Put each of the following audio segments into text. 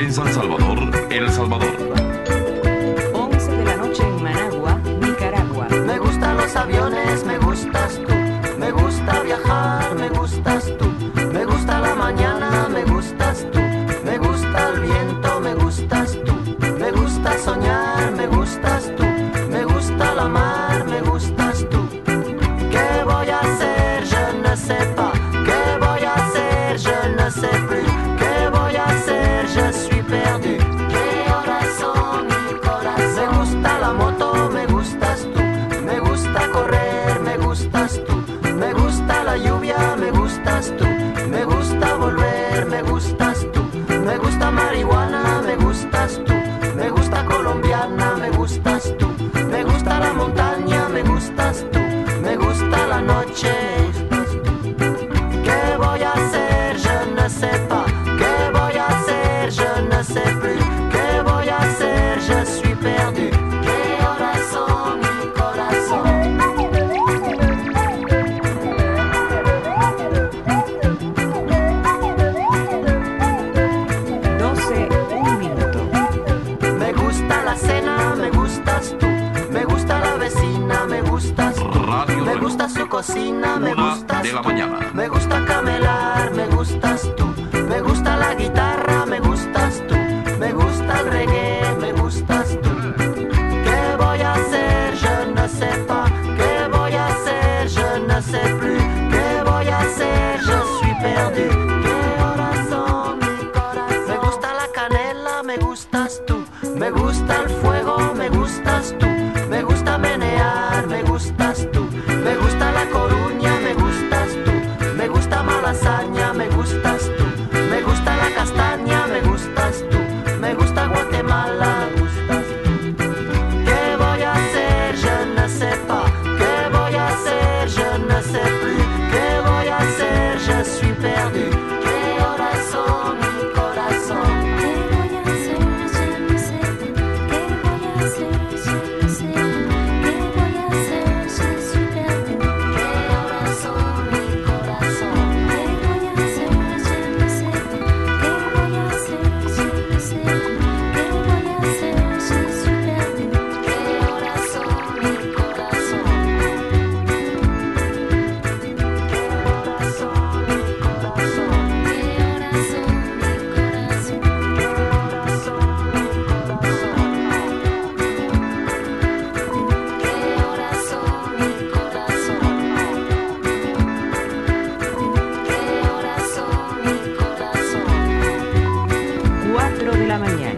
en San Salvador, El Salvador. mañana.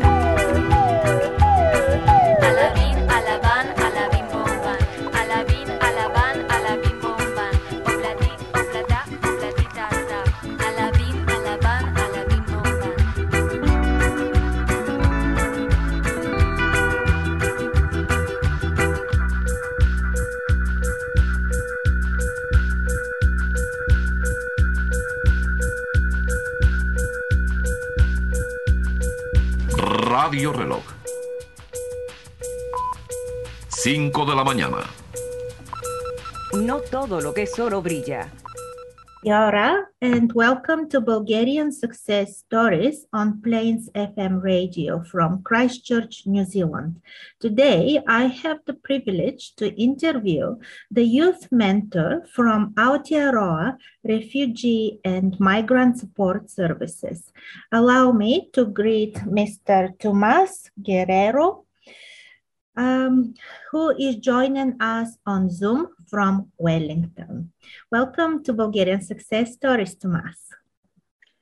todo lo que es oro brilla. Yara, and welcome to Bulgarian Success Stories on Plains FM Radio from Christchurch, New Zealand. Today, I have the privilege to interview the youth mentor from Aotearoa Refugee and Migrant Support Services. Allow me to greet Mr. Tomas Guerrero, um, who is joining us on Zoom from Wellington. Welcome to Bulgarian Success Stories, Tomas.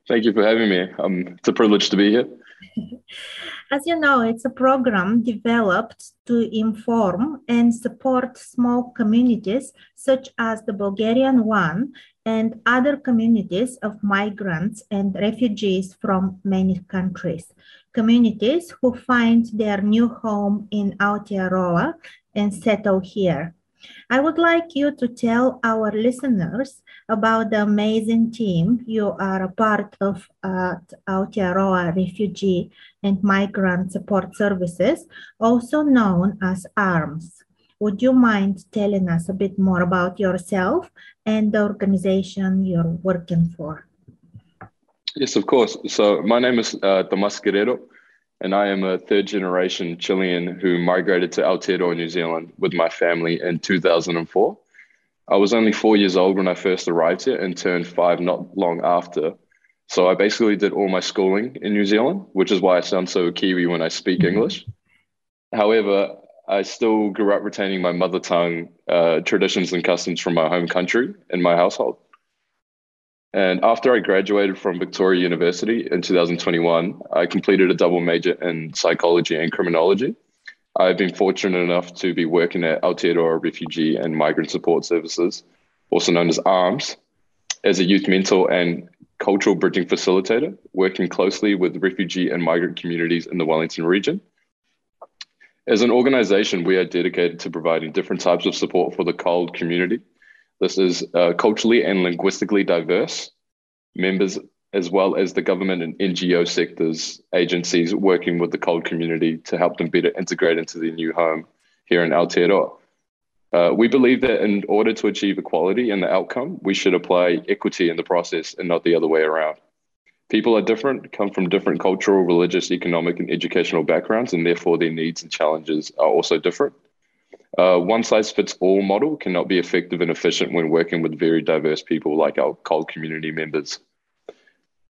Thank you for having me. Um, it's a privilege to be here. As you know, it's a program developed to inform and support small communities such as the Bulgarian one and other communities of migrants and refugees from many countries. Communities who find their new home in Aotearoa and settle here. I would like you to tell our listeners about the amazing team you are a part of at Aotearoa Refugee and Migrant Support Services, also known as ARMS. Would you mind telling us a bit more about yourself and the organization you're working for? Yes, of course. So my name is uh, Tomas Guerrero and I am a third generation Chilean who migrated to Aotearoa, New Zealand with my family in 2004. I was only four years old when I first arrived here and turned five not long after. So I basically did all my schooling in New Zealand, which is why I sound so Kiwi when I speak English. However, I still grew up retaining my mother tongue uh, traditions and customs from my home country in my household. And after I graduated from Victoria University in 2021, I completed a double major in psychology and criminology. I've been fortunate enough to be working at Aotearoa Refugee and Migrant Support Services, also known as ARMS, as a youth mentor and cultural bridging facilitator, working closely with refugee and migrant communities in the Wellington region. As an organization, we are dedicated to providing different types of support for the CALD community this is uh, culturally and linguistically diverse members, as well as the government and NGO sectors, agencies working with the CALD community to help them better integrate into their new home here in Aotearoa. Uh, we believe that in order to achieve equality in the outcome, we should apply equity in the process and not the other way around. People are different, come from different cultural, religious, economic, and educational backgrounds, and therefore their needs and challenges are also different. Uh, one size fits all model cannot be effective and efficient when working with very diverse people like our CALD community members.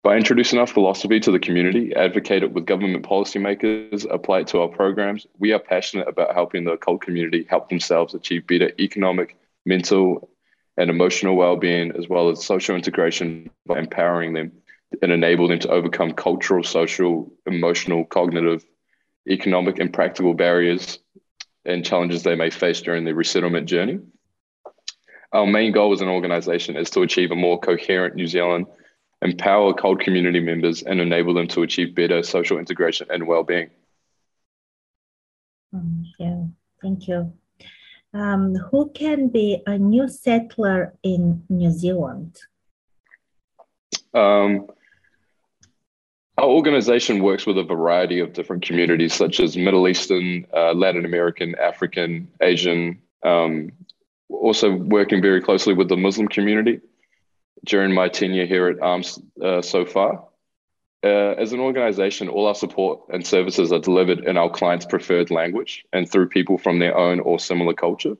By introducing our philosophy to the community, advocate it with government policymakers, apply it to our programs, we are passionate about helping the CALD community help themselves achieve better economic, mental, and emotional well-being, as well as social integration by empowering them and enable them to overcome cultural, social, emotional, cognitive, economic, and practical barriers and challenges they may face during their resettlement journey. Our main goal as an organisation is to achieve a more coherent New Zealand, empower CALD community members, and enable them to achieve better social integration and well-being. Thank you. Thank you. Um, who can be a new settler in New Zealand? Um, our organization works with a variety of different communities, such as Middle Eastern, uh, Latin American, African, Asian. Um, also, working very closely with the Muslim community during my tenure here at ARMS uh, so far. Uh, as an organization, all our support and services are delivered in our clients' preferred language and through people from their own or similar culture.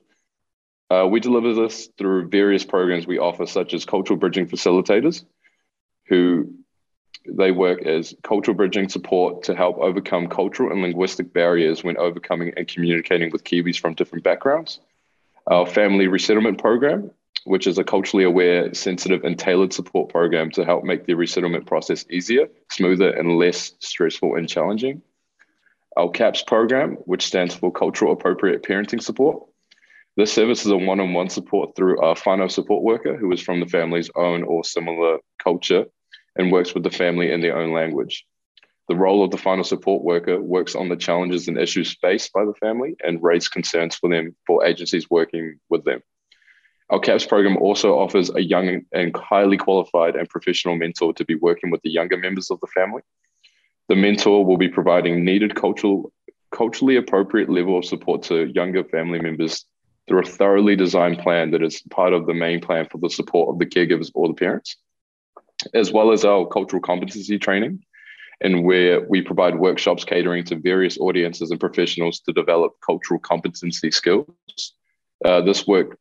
Uh, we deliver this through various programs we offer, such as cultural bridging facilitators, who they work as cultural bridging support to help overcome cultural and linguistic barriers when overcoming and communicating with Kiwis from different backgrounds. Our family resettlement program, which is a culturally aware, sensitive, and tailored support program to help make the resettlement process easier, smoother, and less stressful and challenging. Our CAPS program, which stands for Cultural Appropriate Parenting Support. This service is a one on one support through a whānau support worker who is from the family's own or similar culture and works with the family in their own language. The role of the whānau support worker works on the challenges and issues faced by the family and raise concerns for them for agencies working with them. Our CAPS program also offers a young and highly qualified and professional mentor to be working with the younger members of the family. The mentor will be providing needed cultural, culturally appropriate level of support to younger family members through a thoroughly designed plan that is part of the main plan for the support of the caregivers or the parents as well as our cultural competency training, and where we provide workshops catering to various audiences and professionals to develop cultural competency skills. Uh, this work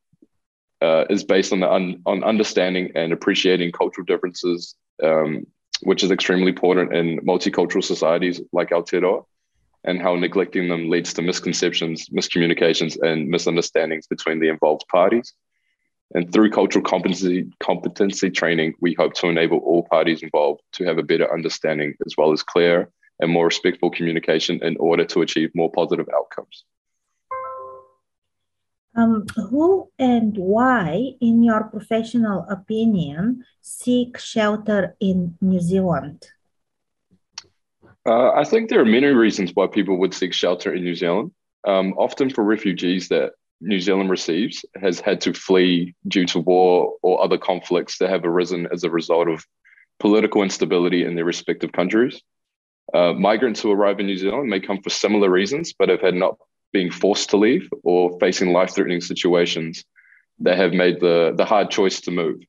uh, is based on, the un- on understanding and appreciating cultural differences, um, which is extremely important in multicultural societies like Aotearoa, and how neglecting them leads to misconceptions, miscommunications, and misunderstandings between the involved parties. And through cultural competency, competency training, we hope to enable all parties involved to have a better understanding as well as clear and more respectful communication in order to achieve more positive outcomes. Um, who and why, in your professional opinion, seek shelter in New Zealand? Uh, I think there are many reasons why people would seek shelter in New Zealand. Um, often for refugees that New Zealand receives has had to flee due to war or other conflicts that have arisen as a result of political instability in their respective countries. Uh, migrants who arrive in New Zealand may come for similar reasons, but have had not been forced to leave or facing life-threatening situations that have made the, the hard choice to move.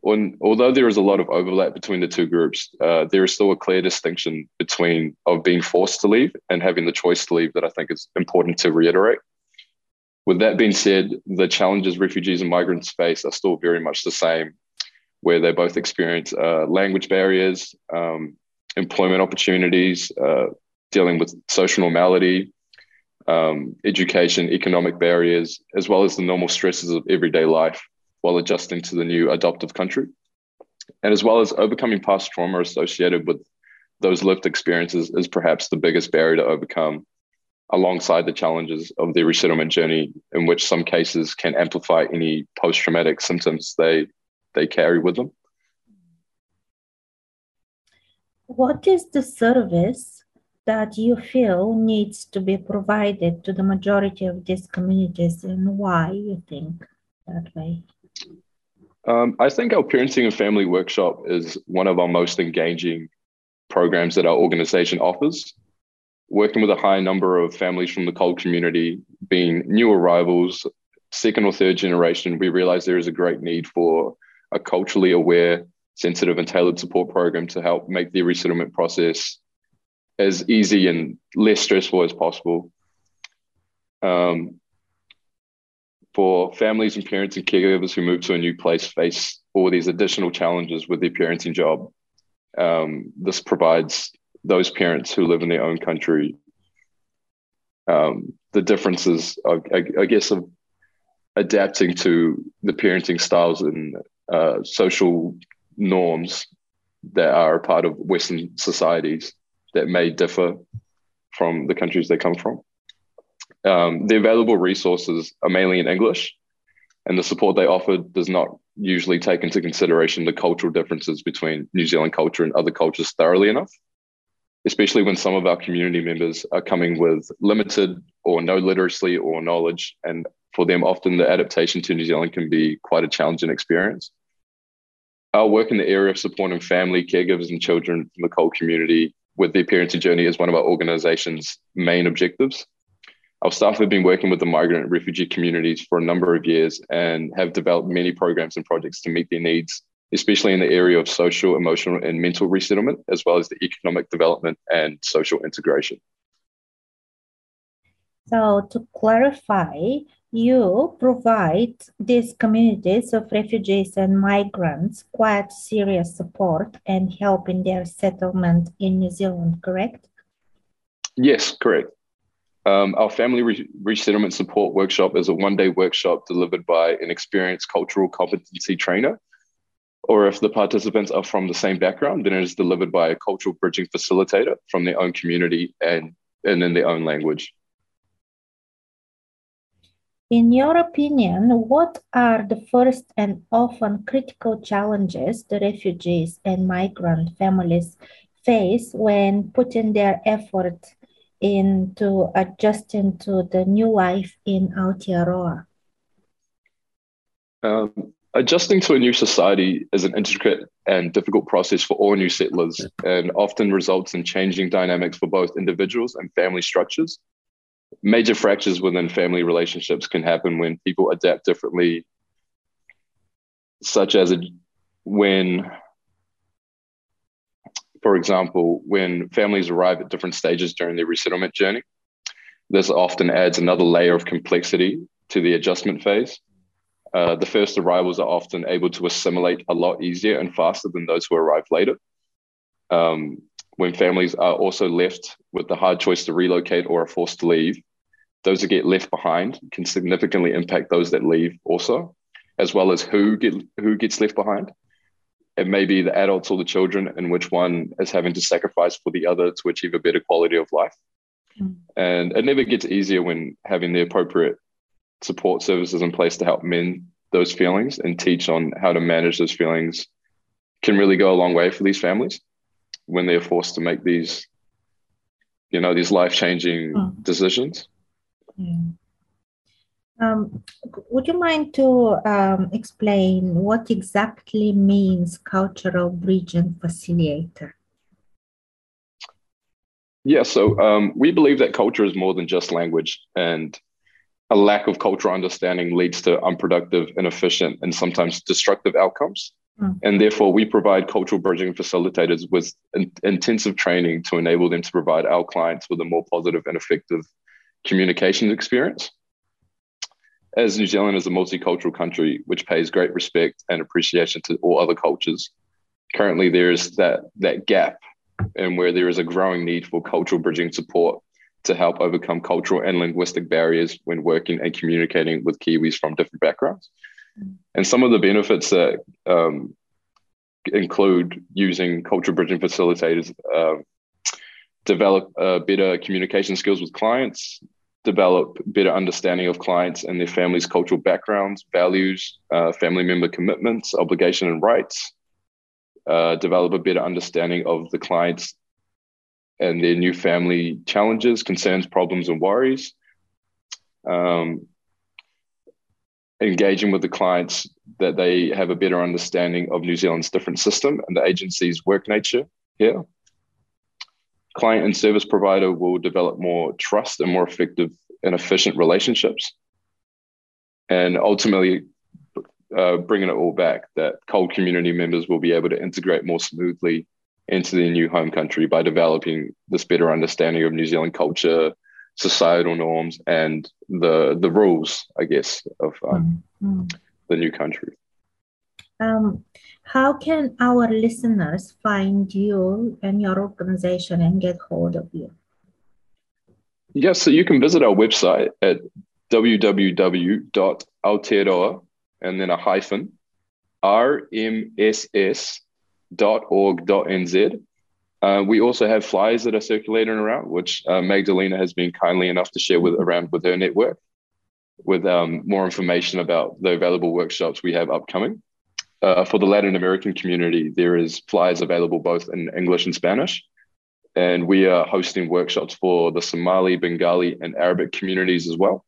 When, although there is a lot of overlap between the two groups, uh, there is still a clear distinction between of being forced to leave and having the choice to leave that I think is important to reiterate. With that being said, the challenges refugees and migrants face are still very much the same, where they both experience uh, language barriers, um, employment opportunities, uh, dealing with social normality, um, education, economic barriers, as well as the normal stresses of everyday life while adjusting to the new adoptive country, and as well as overcoming past trauma associated with those lived experiences is perhaps the biggest barrier to overcome alongside the challenges of the resettlement journey in which some cases can amplify any post-traumatic symptoms they they carry with them What is the service that you feel needs to be provided to the majority of these communities and why you think that way? Um, I think our parenting and family workshop is one of our most engaging programs that our organization offers. Working with a high number of families from the CALD community, being new arrivals, second or third generation, we realize there is a great need for a culturally aware, sensitive, and tailored support program to help make the resettlement process as easy and less stressful as possible. Um, for families and parents and caregivers who move to a new place face all these additional challenges with their parenting job. Um, this provides those parents who live in their own country um, the differences, of, I, I, guess, of adapting to the parenting styles and uh, social norms that are a part of Western societies that may differ from the countries they come from. Um, the available resources are mainly in English, and the support they offer does not usually take into consideration the cultural differences between New Zealand culture and other cultures thoroughly enough, especially when some of our community members are coming with limited or no literacy or knowledge. And for them, often the adaptation to New Zealand can be quite a challenging experience. Our work in the area of supporting family, caregivers, and children from the CALD community with their parenting journey is one of our organization's main objectives. Our staff have been working with the migrant and refugee communities for a number of years and have developed many programs and projects to meet their needs, especially in the area of social, emotional, and mental resettlement, as well as the economic development and social integration. So, to clarify, you provide these communities of refugees and migrants quite serious support and help in their settlement in New Zealand, correct? Yes, correct. Um, our family re- resettlement support workshop is a one day workshop delivered by an experienced cultural competency trainer. Or if the participants are from the same background, then it is delivered by a cultural bridging facilitator from their own community and, and in their own language. In your opinion, what are the first and often critical challenges the refugees and migrant families face when putting their effort into adjusting to the new life in Aotearoa? Um, adjusting to a new society is an intricate and difficult process for all new settlers and often results in changing dynamics for both individuals and family structures. Major fractures within family relationships can happen when people adapt differently, such as a, when for example, when families arrive at different stages during their resettlement journey, this often adds another layer of complexity to the adjustment phase. Uh, the first arrivals are often able to assimilate a lot easier and faster than those who arrive later. Um, when families are also left with the hard choice to relocate or are forced to leave, those that get left behind can significantly impact those that leave also. as well as who get who gets left behind. It may be the adults or the children, and which one is having to sacrifice for the other to achieve a better quality of life. Mm. And it never gets easier when having the appropriate support services in place to help mend those feelings and teach on how to manage those feelings can really go a long way for these families when they're forced to make these, you know, these life changing Mm. decisions. Yeah. Um, would you mind to um, explain what exactly means cultural bridging facilitator? Yeah, so um, we believe that culture is more than just language, and a lack of cultural understanding leads to unproductive, inefficient, and sometimes destructive outcomes. Mm. And therefore, we provide cultural bridging facilitators with in- intensive training to enable them to provide our clients with a more positive and effective communications experience. As New Zealand is a multicultural country which pays great respect and appreciation to all other cultures, currently there is that that gap and where there is a growing need for cultural bridging support to help overcome cultural and linguistic barriers when working and communicating with Kiwis from different backgrounds. And some of the benefits that um, include using cultural bridging facilitators, uh, develop uh, better communication skills with clients, develop better understanding of clients and their families' cultural backgrounds, values, uh, family member commitments, obligation, and rights uh, develop a better understanding of the clients and their new family challenges, concerns, problems, and worries. Um, engaging with the clients that they have a better understanding of New Zealand's different system and the agency's work nature here. Client and service provider will develop more trust and more effective and efficient relationships. And ultimately, uh, bringing it all back, that CALD community members will be able to integrate more smoothly into their new home country by developing this better understanding of New Zealand culture, societal norms, and the the rules, I guess, of um, Mm. the new country. Um, how can our listeners find you and your organization and get hold of you? Yes, so you can visit our website at www.aotearoa and then a hyphen rmss.org.nz. Uh, we also have flyers that are circulating around, which uh, Magdalena has been kindly enough to share with around with her network, with um, more information about the available workshops we have upcoming. Uh, for the Latin American community, there is flyers available both in English and Spanish, and we are hosting workshops for the Somali, Bengali, and Arabic communities as well.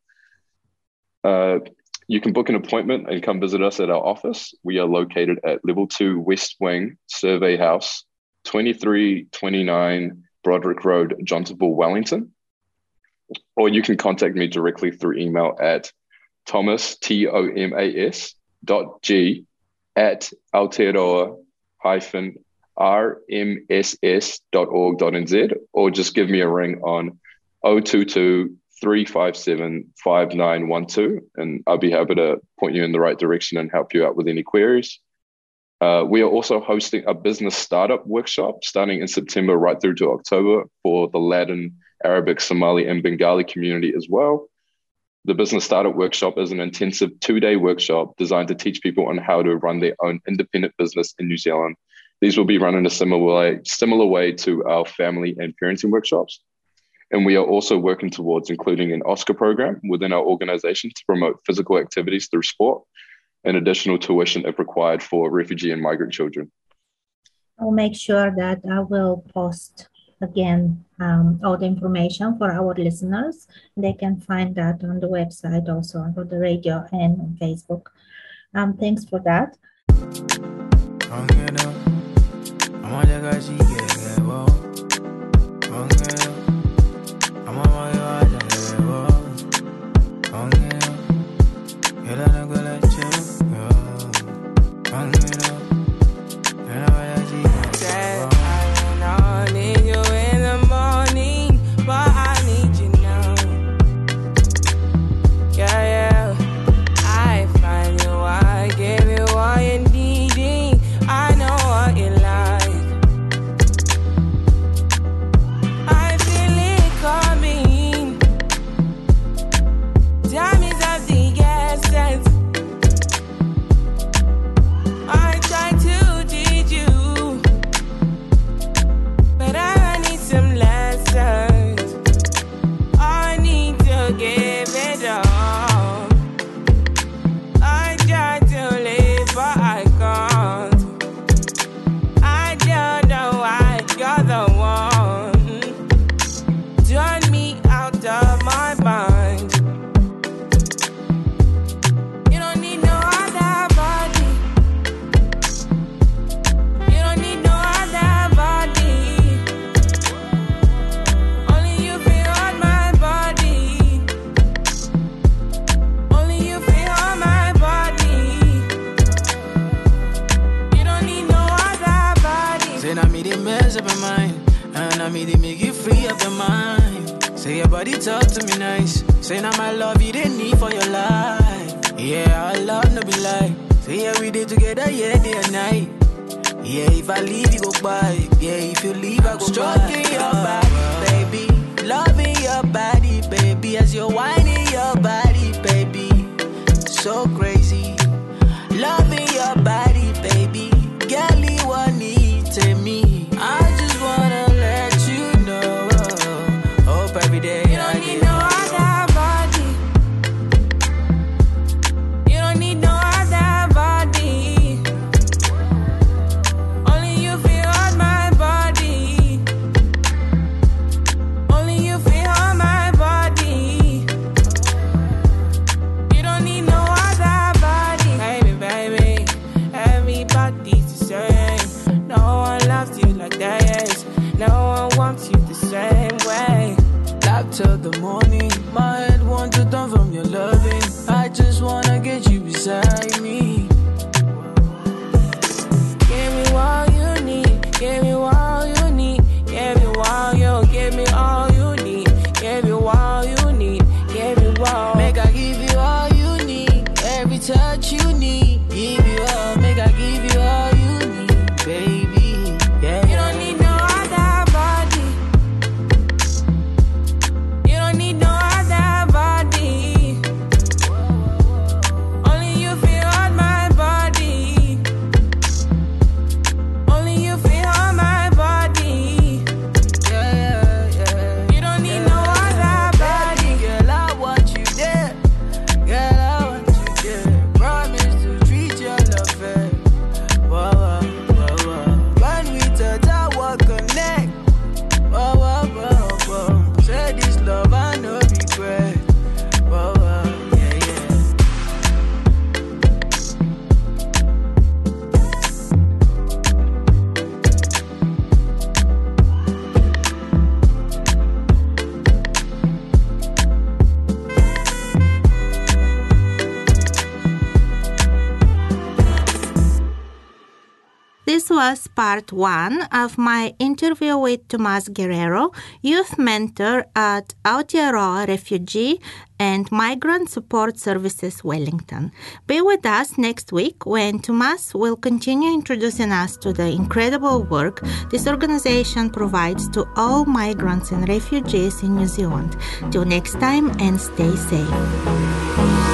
You can book an appointment and come visit us at our office. We are located at Level 2 West Wing Survey House, 2329 Broderick Road, Johnsonville, Wellington. Or you can contact me directly through email at tomas, T O M A S, dot G at Aotearoa hyphen rmss.org.nz or just give me a ring on 022 357 5912 and I'll be happy to point you in the right direction and help you out with any queries. Uh, we are also hosting a business startup workshop starting in September right through to October for the Latin, Arabic, Somali, and Bengali community as well. The Business Startup Workshop is an intensive two day workshop designed to teach people on how to run their own independent business in New Zealand. These will be run in a similar way, similar way to our family and parenting workshops. And we are also working towards including an Oscar program within our organization to promote physical activities through sport and additional tuition if required for refugee and migrant children. I'll make sure that I will post again um, all the information for our listeners. They can find that on the website, also on the radio and on Facebook. Um, thanks for that. love you didn't need for your life. Yeah, I love no be like. Say yeah, we did together, yeah, day and night. Yeah, if I leave, you go bye. Yeah, if you leave, I go Stroking by. your back, baby. Loving your body, baby. As you're whining your body, baby. So was part one of my interview with Tomas Guerrero, youth mentor at Aotearoa Refugee and Migrant Support Services Wellington. Be with us next week when Tomas will continue introducing us to the incredible work this organization provides to all migrants and refugees in New Zealand. Till next time and stay safe.